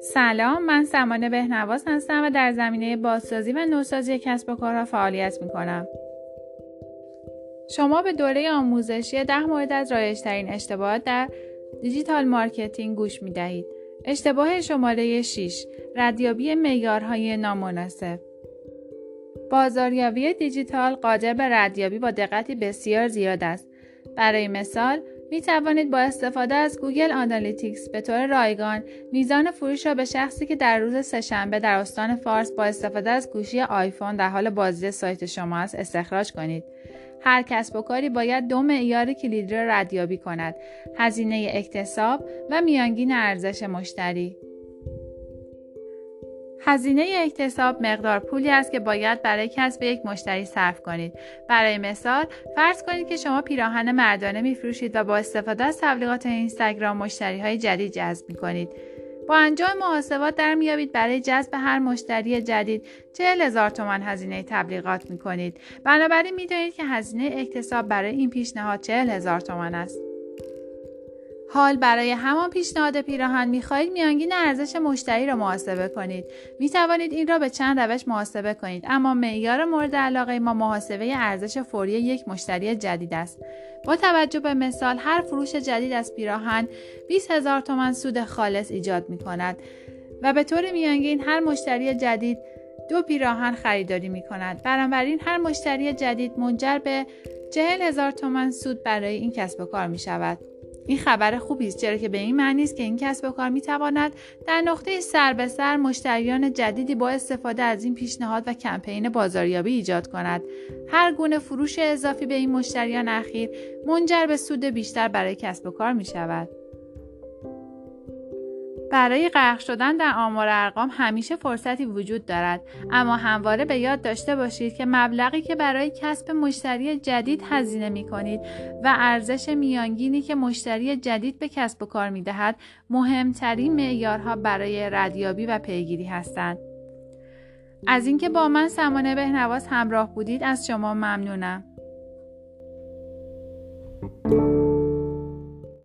سلام من سمانه بهنواز هستم و در زمینه بازسازی و نوسازی کسب و کارها فعالیت می کنم. شما به دوره آموزشی ده مورد از رایجترین اشتباهات در digital marketing گوش می دهید. اشتباه شماره 6 ردیابی معیارهای نامناسب بازاریابی دیجیتال قادر به ردیابی با دقتی بسیار زیاد است. برای مثال، می توانید با استفاده از Google Analytics به طور رایگان میزان فروش را به شخصی که در روز سهشنبه در استان فارس با استفاده از گوشی آیفون در حال بازدید سایت شما است استخراج کنید. هر کسب و کاری باید دو معیار کلیدی را ردیابی کند: هزینه اکتساب و میانگین ارزش مشتری. هزینه اکتساب مقدار پولی است که باید برای کسب یک مشتری صرف کنید. برای مثال، فرض کنید که شما پیراهن مردانه میفروشید و با استفاده از تبلیغات اینستاگرام مشتری های جدید جذب می کنید. با انجام محاسبات در میابید برای جذب هر مشتری جدید چهل هزار تومان هزینه تبلیغات می کنید. بنابراین می‌دانید که هزینه اکتساب برای این پیشنهاد چهل هزار تومان است. حال برای همان پیشنهاد پیراهن می‌خواهید میانگین ارزش مشتری را محاسبه کنید می توانید این را به چند روش محاسبه کنید اما معیار مورد علاقه ما محاسبه ارزش فوری یک مشتری جدید است با توجه به مثال هر فروش جدید از پیراهن 20 هزار تومن سود خالص ایجاد می کند و به طور میانگین هر مشتری جدید دو پیراهن خریداری می کند. بنابراین هر مشتری جدید منجر به چهل هزار تومن سود برای این کسب و کار می شود. این خبر خوبی است چرا که به این معنی است که این کسب و کار می تواند در نقطه سر به سر مشتریان جدیدی با استفاده از این پیشنهاد و کمپین بازاریابی ایجاد کند. هر گونه فروش اضافی به این مشتریان اخیر منجر به سود بیشتر برای کسب و کار می شود برای غرق شدن در آمار ارقام همیشه فرصتی وجود دارد. اما همواره به یاد داشته باشید که مبلغی که برای کسب مشتری جدید هزینه می کنید و ارزش میانگینی که مشتری جدید به کسب و کار می دهد مهمترین معیارها برای ردیابی و پیگیری هستند. از اینکه با من سمانه بهنواز همراه بودید از شما ممنونم.